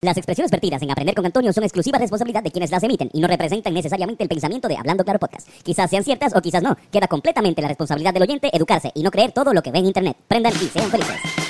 Las expresiones vertidas en Aprender con Antonio son exclusiva responsabilidad de quienes las emiten y no representan necesariamente el pensamiento de Hablando Claro Podcast. Quizás sean ciertas o quizás no. Queda completamente la responsabilidad del oyente educarse y no creer todo lo que ve en Internet. Prendan y sean felices.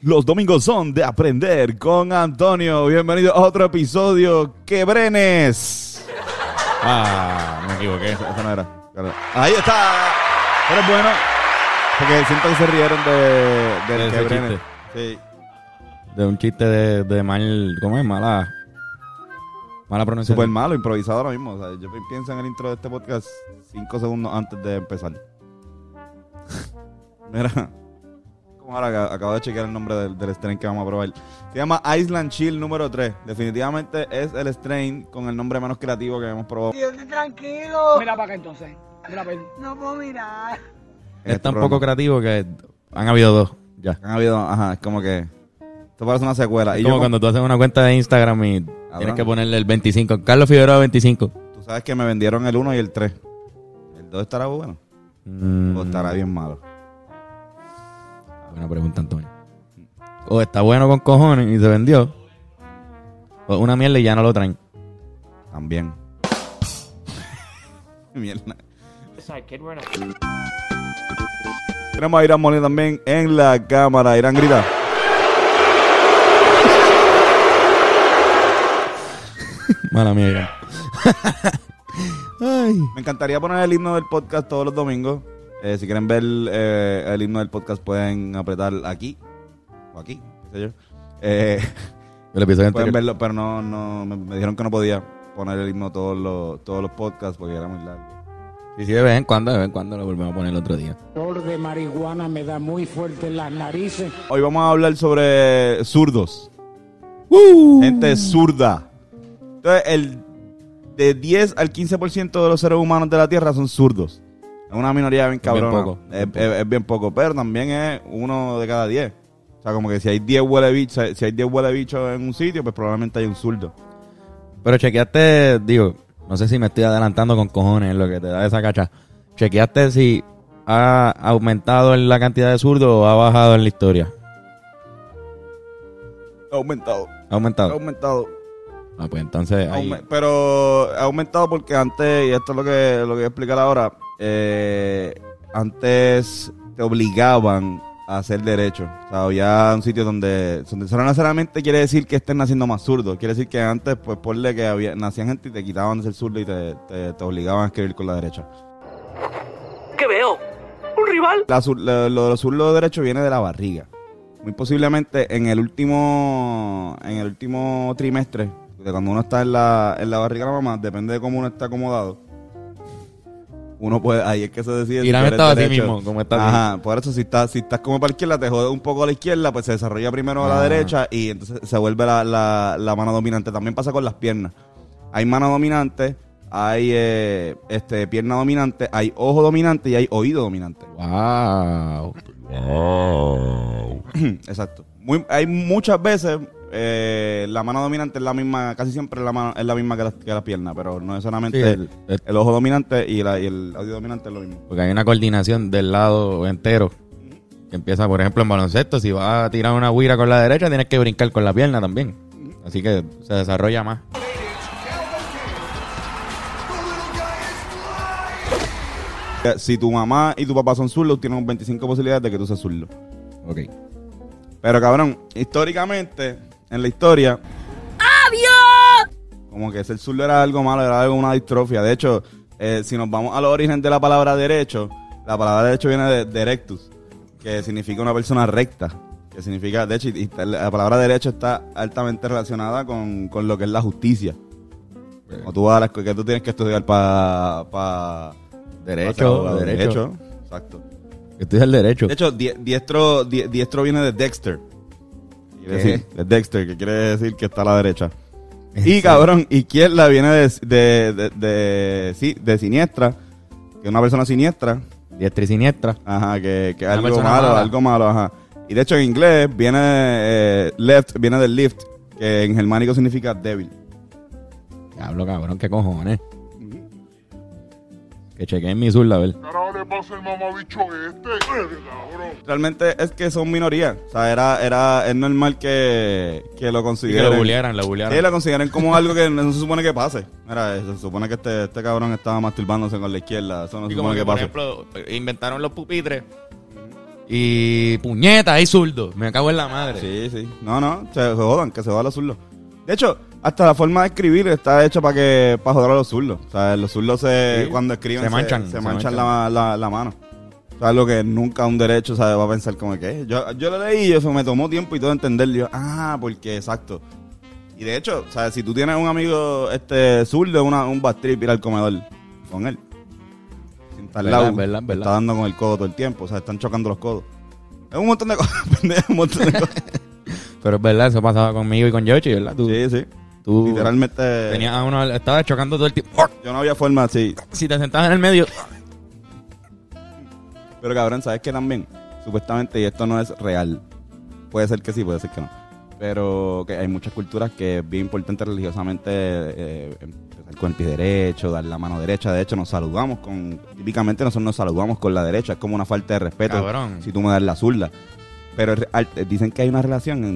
Los domingos son de aprender con Antonio. Bienvenido a otro episodio. ¡Quebrenes! Ah, me equivoqué. Eso no era. Ahí está. Pero es bueno. Porque siento que se rieron de, del De quebrenes. Sí. De un chiste de, de mal. ¿Cómo es? Mala. Mala pronunciación. Súper malo, improvisado ahora mismo. O sea, yo pienso en el intro de este podcast cinco segundos antes de empezar. Mira. Ahora acabo de chequear el nombre del, del strain que vamos a probar. Se llama Island Chill número 3. Definitivamente es el strain con el nombre menos creativo que hemos probado. Tranquilo. Mira para acá entonces. Mira para ahí. No puedo mirar. en Es este tan poco creativo que han habido dos. Ya. Han habido, ajá, es como que. Esto parece una secuela. Es y como yo, cuando tú haces una cuenta de Instagram y tienes que ponerle el 25. Carlos Figueroa 25. Tú sabes que me vendieron el 1 y el 3. ¿El 2 estará bueno? Mm, ¿O estará bien malo? Buena pregunta, Antonio. O está bueno con cojones y se vendió. O una mierda y ya no lo traen. También. Mierda. Tenemos a Irán Molina también en la cámara. Irán grita. Mala mierda. Ay. Me encantaría poner el himno del podcast todos los domingos. Eh, si quieren ver eh, el himno del podcast pueden apretar aquí o aquí, qué sé yo. Eh, El episodio pueden anterior. verlo, pero no, no me, me dijeron que no podía poner el himno todos los, todos los podcasts porque era muy largo. Sí, sí, de vez en cuando, de vez en cuando lo volvemos a poner el otro día. olor de marihuana me da muy fuerte en las narices. Hoy vamos a hablar sobre zurdos. Gente zurda. Entonces, el de 10 al 15% de los seres humanos de la Tierra son zurdos. Es una minoría bien poco, Es, bien es- es bien poco, pero también es uno de cada 10. O sea, como que si hay 10 huele bichos, si hay 10 huele bichos en un sitio, pues probablemente hay un zurdo. Pero chequeaste, digo, no sé si me estoy adelantando con cojones lo que te da esa cacha. Chequeaste si ha aumentado en la cantidad de zurdos o ha bajado en la historia. Ha aumentado. Ha Ha aumentado. aumentado. Ah, pues entonces ahí. Pero ha aumentado porque antes, y esto es lo que, lo que voy a explicar ahora, eh, antes te obligaban a hacer derecho. O sea, había un sitio donde, donde eso no necesariamente quiere decir que estén naciendo más zurdos. Quiere decir que antes, pues, ponle que había, nacían gente y te quitaban de ser zurdo y te, te, te obligaban a escribir con la derecha. ¿Qué veo? ¿Un rival? La lo, lo de los zurdos derechos viene de la barriga. Muy posiblemente en el último en el último trimestre, de cuando uno está en la, en la barriga de la mamá, depende de cómo uno está acomodado. Uno puede, ahí es que se decide. Irán tú eres estaba así derecho. mismo, como está así. Ajá, por eso si estás, si estás como para la izquierda, te jode un poco a la izquierda, pues se desarrolla primero a la Ah. derecha y entonces se vuelve la, la, la mano dominante. También pasa con las piernas. Hay mano dominante, hay eh, este pierna dominante, hay ojo dominante y hay oído dominante. Wow. Exacto. Muy, hay muchas veces eh, la mano dominante es la misma, casi siempre la mano es la misma que la, que la pierna, pero no es solamente Sí, el, el- el ojo dominante y, la- y el audio dominante es lo mismo. Porque hay una coordinación del lado entero. Que empieza, por ejemplo, en baloncesto. Si vas a tirar una guira con la derecha, tienes que brincar con la pierna también. Así que se desarrolla más. Eh, Si tu mamá y tu papá son zurdos, tienes un 25 posibilidades de que tú seas zurdo. Ok. Pero cabrón, históricamente, en la historia. Como que ser zurdo era algo malo, era algo una distrofia. De hecho, eh, si nos vamos a los orígenes de la palabra derecho, la palabra derecho viene de directus, que significa una persona recta. Que significa, de hecho, y- y la palabra derecho está altamente relacionada con, con lo que es la justicia. Cuando tú vas a la escuela, que tú tienes que estudiar para. Derecho, derecho. Exacto. Estudia el derecho. De hecho, die- diestro, die- diestro viene de Dexter. Quiere decir, de Dexter, que quiere decir que está a la derecha. Y cabrón, izquierda viene de, de, de, de- sí, de siniestra, que es una persona siniestra, Diestra y siniestra. ajá, que, que es algo malo, mala. algo malo, ajá. Y de hecho en inglés viene eh, left, viene del lift, que en germánico significa débil. Diablo, cabrón, qué cojones. Que chequeen mi zurda, a ver. Carajo le pasa el mamabicho este. Eh, cabrón. Realmente es que son minorías. O sea, era, era, es normal que, que lo Y que consideren. lo bullearan, lo Sí, bullearan. lo consideren como algo que no se supone que pase. Mira, se supone que este, este cabrón estaba masturbándose con la izquierda. Eso no se Y como supone que, que por pase. ejemplo, inventaron los pupitres. Y puñeta, hay zurdo. Me cago en la madre. Sí, sí. No, no, se jodan, que se jodan los zurdos. De hecho, hasta la forma de escribir está hecha para que para joder a los zurdos. O sea, los zurdos se, Sí. cuando escriben Se manchan, se, se manchan, manchan. La, la, la mano. O sea, lo que nunca un derecho sabe va a pensar como que yo, yo lo leí y eso me tomó tiempo y todo entender. Yo, ah, porque exacto. Y de hecho, o sea, si tú tienes un amigo este zurdo, una, un bad trip ir al comedor con él. Sin estar Verdad, lado, verdad, te verdad. está dando con el codo todo el tiempo. O sea, están chocando los codos. Es un montón de cosas, un montón de cosas. Pero es verdad, eso pasaba conmigo y con Yoshi, ¿verdad? Tú, Sí, sí. Tú Literalmente. tenías a uno, estaba chocando todo el tiempo. Yo no había forma así. Si te sentabas en el medio, Pero cabrón, ¿sabes qué también? Supuestamente, y esto no es real. Puede ser que sí, puede ser que no. Pero que hay muchas culturas que es bien importante religiosamente eh, empezar con el pie derecho, dar la mano derecha. De hecho, nos saludamos con. Típicamente nosotros nos saludamos con la derecha. Es como una falta de respeto. Cabrón. Si tú me das la zurda. Pero real- dicen que hay una relación en,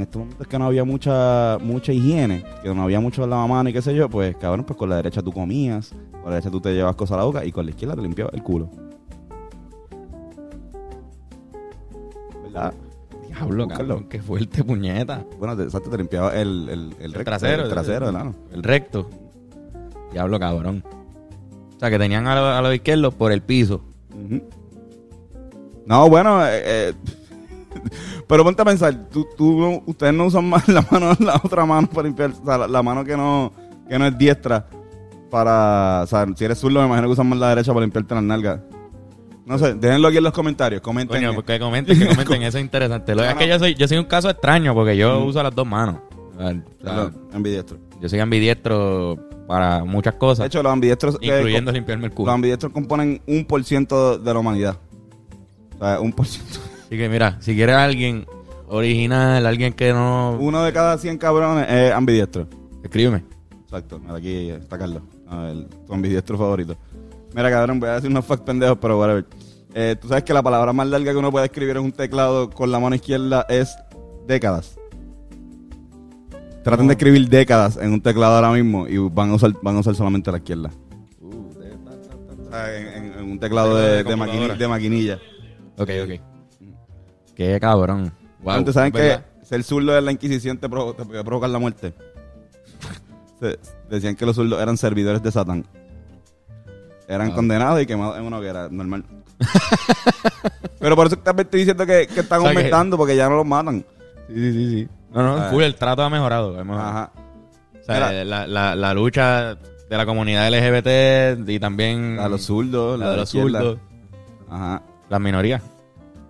estos momentos que no había mucha mucha higiene, que no había mucho lavamanos y qué sé yo, pues cabrón, pues con la derecha tú comías, con la derecha tú te llevas cosas a la boca y con la izquierda te limpiabas el culo. ¿Verdad? diablo, cabrón, qué fuerte puñeta. Bueno, te, exacto, te limpiabas el, el, el, El recto, trasero. El trasero, ¿verdad? El recto. Diablo, cabrón. O sea, que tenían a, lo- a los izquierdos por el piso. No, bueno, eh, eh, pero ponte a pensar, tú, tú, ustedes no usan más la mano, la otra mano para limpiar, o sea, la, la mano que no, que no es diestra para, o sea, si eres zurdo me imagino que usan más la derecha para limpiarte las nalgas. No sé, déjenlo aquí en los comentarios, comenten. Coño, porque comenten, que comenten, eso es interesante. Lo No, es que yo soy, yo soy un caso extraño porque yo uso las dos manos. O sea, ambidiestro. yo soy ambidiestro para muchas De cosas, hecho, los ambidiestros, que- incluyendo limpiarme el los culo. ambidiestros componen un por ciento de la humanidad. O sea, un por ciento. Así que mira, si quieres alguien original, alguien que no... Uno de cada 100 cabrones es ambidiestro. Escríbeme. Exacto, mira, aquí está Carlos, a ver, tu ambidiestro favorito. Mira, cabrón, voy a decir unos facts pendejos, pero whatever. Eh, Tú sabes que la palabra más larga que uno puede escribir en un teclado con la mano izquierda es décadas. Traten de escribir décadas en un teclado ahora mismo y van a usar, van a usar solamente la izquierda. O sea, en, en- en un teclado de, maquini- de maquinilla. Ok, ok. Qué cabrón. Wow, saben que ser zurdo de la Inquisición te, provo- te puede provocar la muerte. Se- decían que los zurdos eran servidores de Satán. Eran Ah. condenados y quemados en una hoguera, normal. Pero por eso también estoy diciendo que, que están O sea que- aumentando porque ya no los matan. Sí, sí, sí, sí. No, no, Ah. full, el trato ha mejorado. ha mejorado. Ajá. O sea, la, la, la lucha de la comunidad LGBT y también A los zurdos, la la de los izquierda. zurdos, Ajá. las minorías.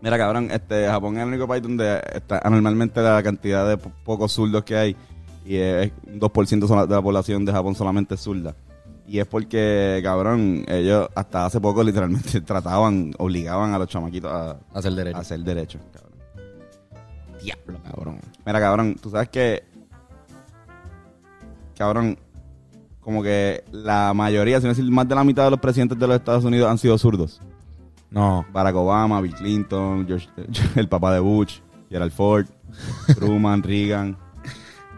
Mira, cabrón, este, Japón es el único país donde está anormalmente la cantidad de po- pocos zurdos que hay. Y es un 2% sola- de la población de Japón solamente es zurda. Y es porque, cabrón, ellos hasta hace poco literalmente trataban, obligaban a los chamaquitos a, Hacer derecho. a hacer derecho. cabrón. Diablo, cabrón. Mira, cabrón, tú sabes que, cabrón, como que la mayoría, si no decir más de la mitad de los presidentes de los Estados Unidos han sido zurdos. No. Barack Obama, Bill Clinton, George- el papá de Bush, Gerald Ford, Truman, Reagan.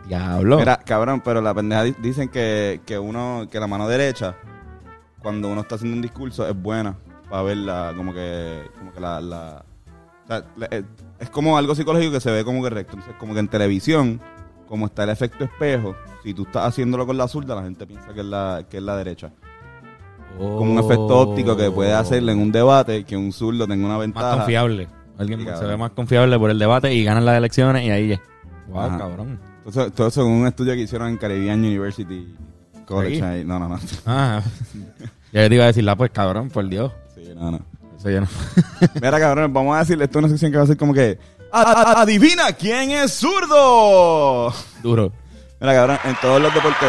Diablo. Mira, cabrón, pero la pendeja di- dicen que, que uno, que la mano derecha, cuando uno está haciendo un discurso, es buena para verla, como que, como que la, la- o sea, la- es, es como algo psicológico que se ve como que recto. Entonces, como que en televisión, como está el efecto espejo, si tú estás haciéndolo con la zurda, la gente piensa que es la, que es la derecha. Como un efecto óptico que puede hacerle en un debate que un zurdo tenga una Más ventaja. confiable. Alguien se ve más confiable por el debate y ganan las elecciones y ahí ya. Wow, Ajá. cabrón. Entonces, todo eso en un estudio que hicieron en Caribbean University College. Ahí. No, no, no. Ah. ya te iba a decir, la pues cabrón, por Dios. Sí, no, no. Eso yo no. Mira, cabrón, vamos a decirle, esto es una sección que va a ser como que... "A- a- a- ¡Adivina quién es zurdo! Duro. Mira, cabrón, en todos los deportes...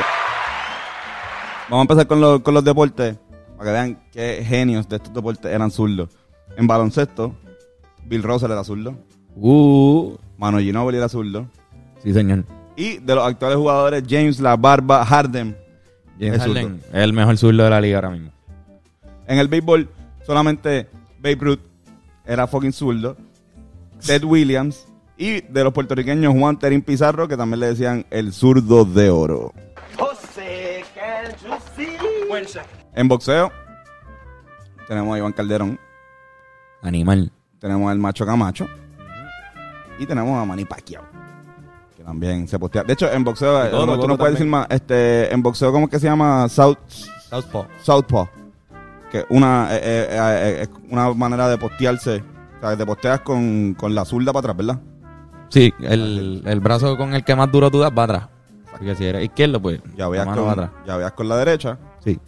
Vamos a empezar con, los- con los deportes, para que vean qué genios de estos deportes eran zurdos. En baloncesto, Bill Russell era zurdo. Uh, Mano Ginobili era zurdo. sí, señor. Y de los actuales jugadores, James La Barba Harden. James Es zurdo. Harden es el mejor zurdo de la liga ahora mismo. En el béisbol, solamente Babe Ruth era fucking zurdo. Ted Williams. Y de los puertorriqueños, Juan Terín Pizarro, que también le decían el zurdo de oro. En boxeo, tenemos a Iván Calderón. Animal. Tenemos al Macho Camacho. Y tenemos a Manny Pacquiao. Que también se postea. De hecho, en boxeo, eh, no, tú Toro no puedes decir más. Este, en boxeo, ¿cómo es que se llama? South, Southpaw. Southpaw. Que una, eh, eh, eh, eh, es una manera de postearse. O sea, te posteas con, con la zurda para atrás, ¿verdad? Sí, el, el brazo con el que más duro tú das va atrás. Así que si eres izquierdo, pues Ya veas, con, atrás. ya veas con la derecha. Sí.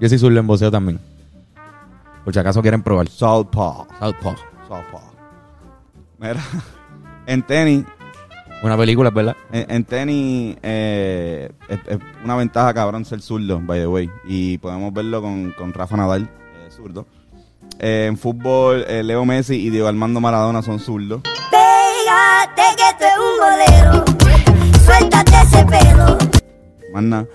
Yo sí zurdo en boxeo también. Por si acaso quieren probar. Southpaw. Southpaw. Southpaw. Mira, en tenis, Una película, ¿verdad? En, en tenis eh, es, es una ventaja cabrón ser zurdo, by the way. Y podemos verlo con, con Rafa Nadal, eh, zurdo. Eh, en fútbol, eh, Leo Messi y Diego Armando Maradona son zurdos. Pégate que esto es un bolero. Suéltate ese pelo. Más nada.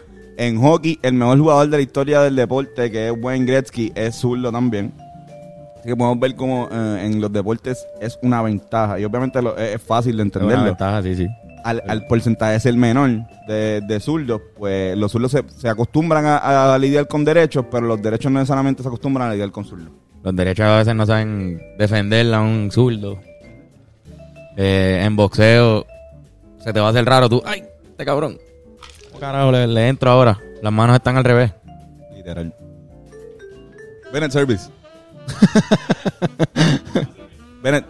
En hockey, el mejor jugador de la historia del deporte, que es Wayne Gretzky, es zurdo también. Así que podemos ver cómo eh, en los deportes es una ventaja. Y obviamente lo- es, es fácil de Es una entenderlo. ventaja, sí, sí. al, al porcentaje ser menor de, de zurdos, pues los zurdos se, se acostumbran a, a lidiar con derechos, pero los derechos no necesariamente se acostumbran a lidiar con zurdos. Los derechos a veces no saben defender a un zurdo. Eh, en boxeo se te va a hacer raro tú. ¡Ay! Este cabrón. ¿Cómo carajo le, le entro ahora? Las manos están al revés. Literal. Bennett Service. Bennett,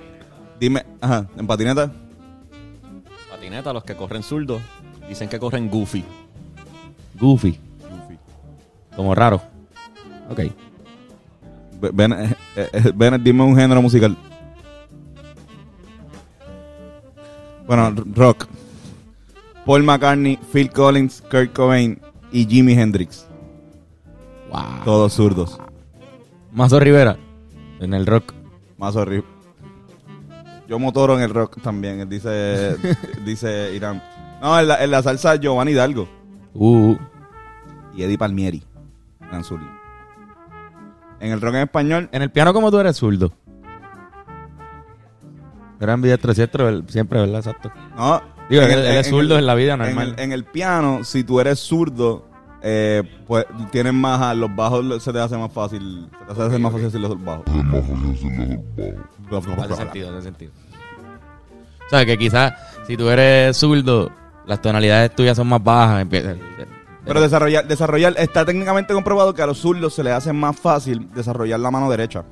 dime, ajá, en patineta. Patineta, los que corren zurdos, dicen que corren goofy. Goofy. Como raro. Ok. Be- Bennett, eh, eh, Bennett, dime un género musical. Bueno, rock. Paul McCartney, Phil Collins, Kurt Cobain y Jimi Hendrix. Wow. Todos zurdos. Mazo Rivera. En el rock. Más horrible. Yo motoro en el rock también, dice, dice Irán. No, en la, en la salsa Giovanni Hidalgo Uh. y Eddie Palmieri. Gran zurdo. En el rock en español, En el piano, como tú eres zurdo. ¿cierto? El- Siempre, ¿verdad? Exacto. no. Digo, en el- él es en zurdo el- en la vida En normal. el, en el piano, si tú eres zurdo, eh, pues tienes más, a- los bajos se te hace más fácil, se te hace más fácil decir los bajos. Hace sentido, hace sentido. O sea, que quizás si tú eres zurdo, las tonalidades tuyas son más bajas. Pero desarrollar, desarrollar, está técnicamente comprobado que a los zurdos se les hace más fácil desarrollar la mano derecha.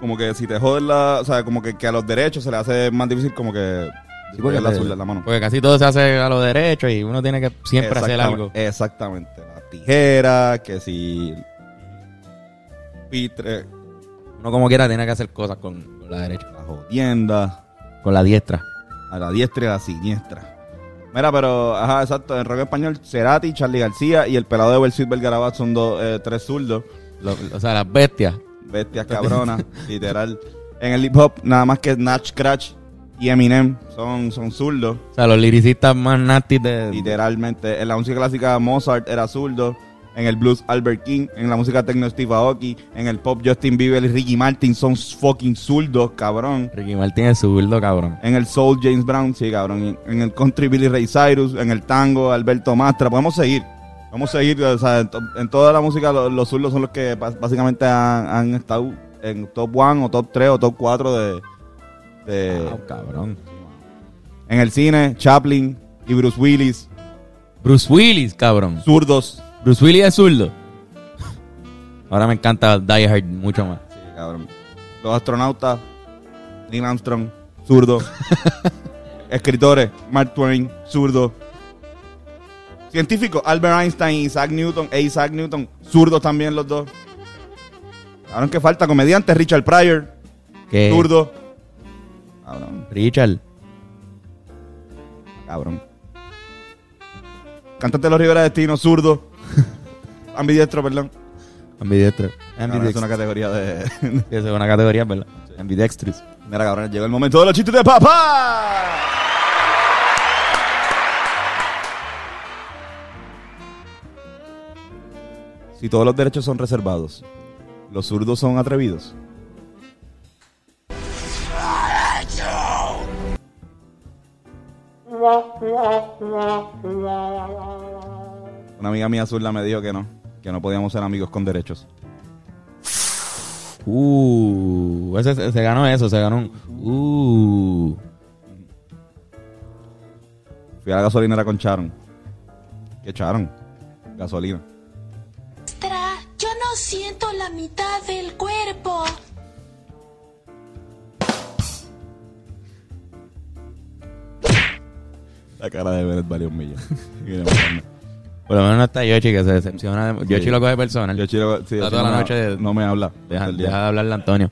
Como que si te jodes la, o sea, como que, que a los derechos se les hace más difícil como que Sí, porque, la mano. casi todo se hace a lo derecho y uno tiene que siempre hacer algo. Exactamente. La tijera, que si pitre, Uno como quiera tiene que hacer cosas con, con la derecha. la jodienda, Con la diestra. a la diestra y a la siniestra. Mira, pero, ajá, exacto, en rock español, Cerati, Charlie García y el pelado de Bersuit Belgarabat son dos, eh, tres zurdos. Lo- o sea, las bestias. Bestias cabronas, literal. En el hip hop, nada más que Natch Cratch y Eminem son, son zurdos, O sea, los lyricistas más nasty de... literalmente. En la música clásica, Mozart era zurdo. En el blues, Albert King. En la música techno, Steve Aoki. En el pop, Justin Bieber y Ricky Martin son fucking zurdos, cabrón. Ricky Martin es zurdo, cabrón. En el soul, James Brown, sí, cabrón. En, el country, Billy Ray Cyrus. En el tango, Alberto Mastra. Podemos seguir. Vamos a seguir, o sea, en, to- en toda la música lo- los zurdos son los que básicamente han, han estado en top 1 o top 3 o top 4 de, de- Wow, cabrón. en el cine, Chaplin y Bruce Willis, Bruce Willis, cabrón. zurdos. Bruce Willis es zurdo. Ahora me encanta Die Hard mucho más. Sí, cabrón. Los astronautas, Neil Armstrong, zurdo. Escritores, Mark Twain, zurdo. Científicos, Albert Einstein, Isaac Newton e Isaac Newton, zurdos también los dos. Cabrón, que falta, comediante, Richard Pryor, ¿Qué? zurdo. Cabrón, Richard. cabrón. Cantante de los Rivera Destino, zurdo. Ambidiestro, perdón. Ambidiestro. Cabrón, es una categoría de... Es una categoría, ¿verdad? Ambidextrous. Mira, cabrón, llegó el momento de los chistes de papá. Si todos los derechos son reservados, los zurdos son atrevidos. Una amiga mía zurda me dijo que no, que no podíamos ser amigos con derechos. Uh, ese, se, se ganó eso, se ganó un. Uh. Fui a la gasolinera con Charon. ¿Qué Charon? Gasolina. La cara de Bennett valió un millón. Por lo menos no está Yoshi que se decepciona. de- Yoshi Sí. lo coge personal. Yo chilo, sí, toda no la me- noche- no me habla. Deja, de hablarle a Antonio.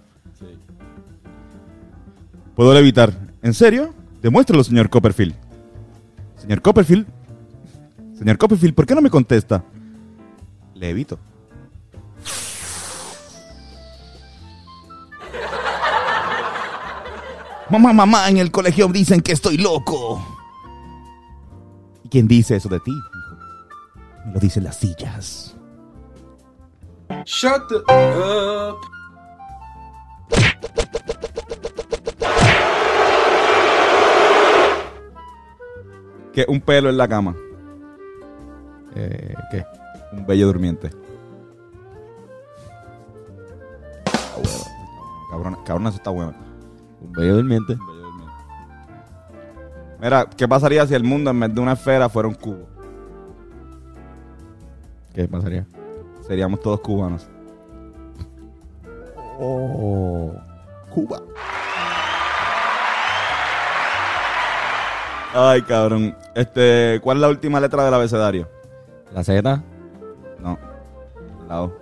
Puedo levitar. ¿En serio? Demuéstralo, señor Copperfield. Señor Copperfield. Señor Copperfield, ¿por qué no me contesta? Le evito. Mamá, mamá, en el colegio dicen que estoy loco. ¿Y quién dice eso de ti, hijo? Me lo dicen las sillas. Shut up. Que un pelo en la cama. Eh, ¿Qué? Un bello durmiente. Cabrón, cabrón, eso está bueno. Un bello durmiente. Un bello durmiente. Mira, ¿qué pasaría si el mundo en vez de una esfera fuera un cubo? ¿Qué pasaría? Seríamos todos cubanos. Oh. Cuba. Ay, cabrón. Este, ¿cuál es la última letra del abecedario? La Z. No. La O.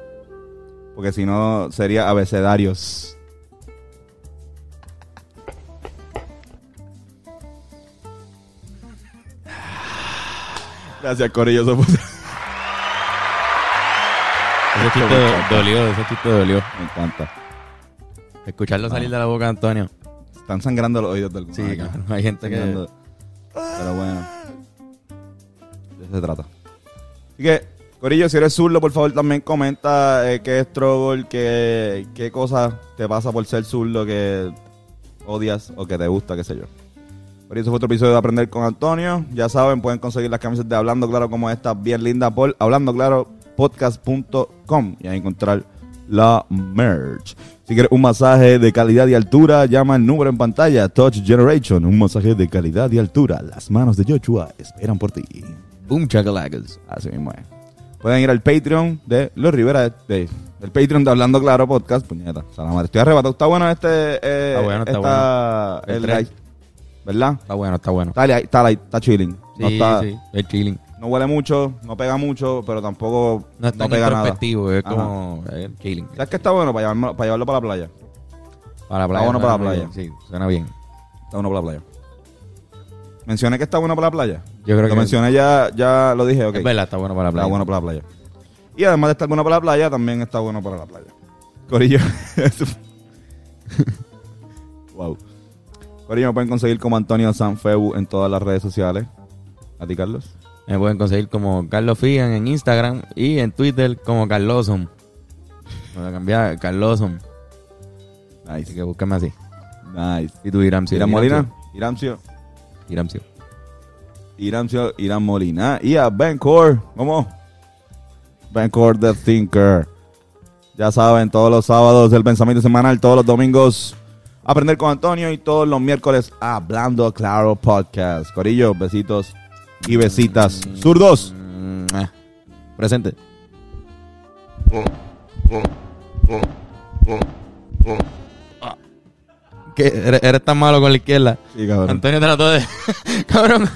Porque si no, sería abecedarios. Gracias, Corillo. eso fue- Ese do- dolió, ese chiste dolió. Me encanta. Escucharlo salir de la boca de Antonio. Están sangrando los oídos del Sí, hay gente que- sangrando. Pero bueno. De eso se trata. Así que, Corillo, si eres zurdo, por favor también comenta eh, qué es struggle, qué, qué cosas te pasa por ser zurdo que odias o que te gusta, qué sé yo. Por eso fue otro episodio de Aprender con Antonio. Ya saben, pueden conseguir las camisas de Hablando Claro como esta, bien linda, por hablandoclaropodcast.com y ahí encontrar la merch. Si quieres un masaje de calidad y altura, llama el número en pantalla, Touch Generation, un masaje de calidad y altura. Las manos de Joshua esperan por ti. Boom chacalacas. Así mismo es. Pueden ir al Patreon de Los Rivera, de, el Patreon de Hablando Claro Podcast. Puñeta, salamar. Estoy arrebatado. Está bueno este. eh, Está bueno, está esta- bueno. El el ¿Verdad? Está bueno, está bueno. Está light, está, light, está chilling. Sí, no, está, sí. Es chilling. no huele mucho, no pega mucho, pero tampoco No no, es tan pega nada. es como eh, chilling. ¿Sabes qué está bueno? Para llevarlo, para llevarlo para la playa. Para la playa. bueno para la playa. bien, Sí, suena bien. Está bueno para la playa. Mencioné que está bueno para la playa. Yo creo lo que mencioné ya, ya lo dije, ok. es verdad, está bueno para la playa. Está bueno para la playa. Y además de estar bueno para la playa, también está bueno para la playa. Corillo. eso- wow. Corillo me pueden conseguir como Antonio Sanfeu en todas las redes sociales. ¿A ti, Carlos? Me pueden conseguir como Carlos Figan en Instagram y en Twitter como Carlosom. Voy a cambiar, Carlosom. Así Nice. que búsquenme así. Nice. ¿Y tú, Iramcio? Irán Molina. Iramcio. Iramcio. Iramcio. Irán Molina. Y a Bencor. ¿Cómo? Bencor The Thinker. Ya saben, todos los sábados el pensamiento semanal, todos los domingos aprender con Antonio y todos los miércoles hablando claro podcast. Corillo, besitos y besitas. Zurdos. Presente. ¿Qué? ¿Eres, eres tan malo con la izquierda? Sí, cabrón. Antonio trató de... cabrón.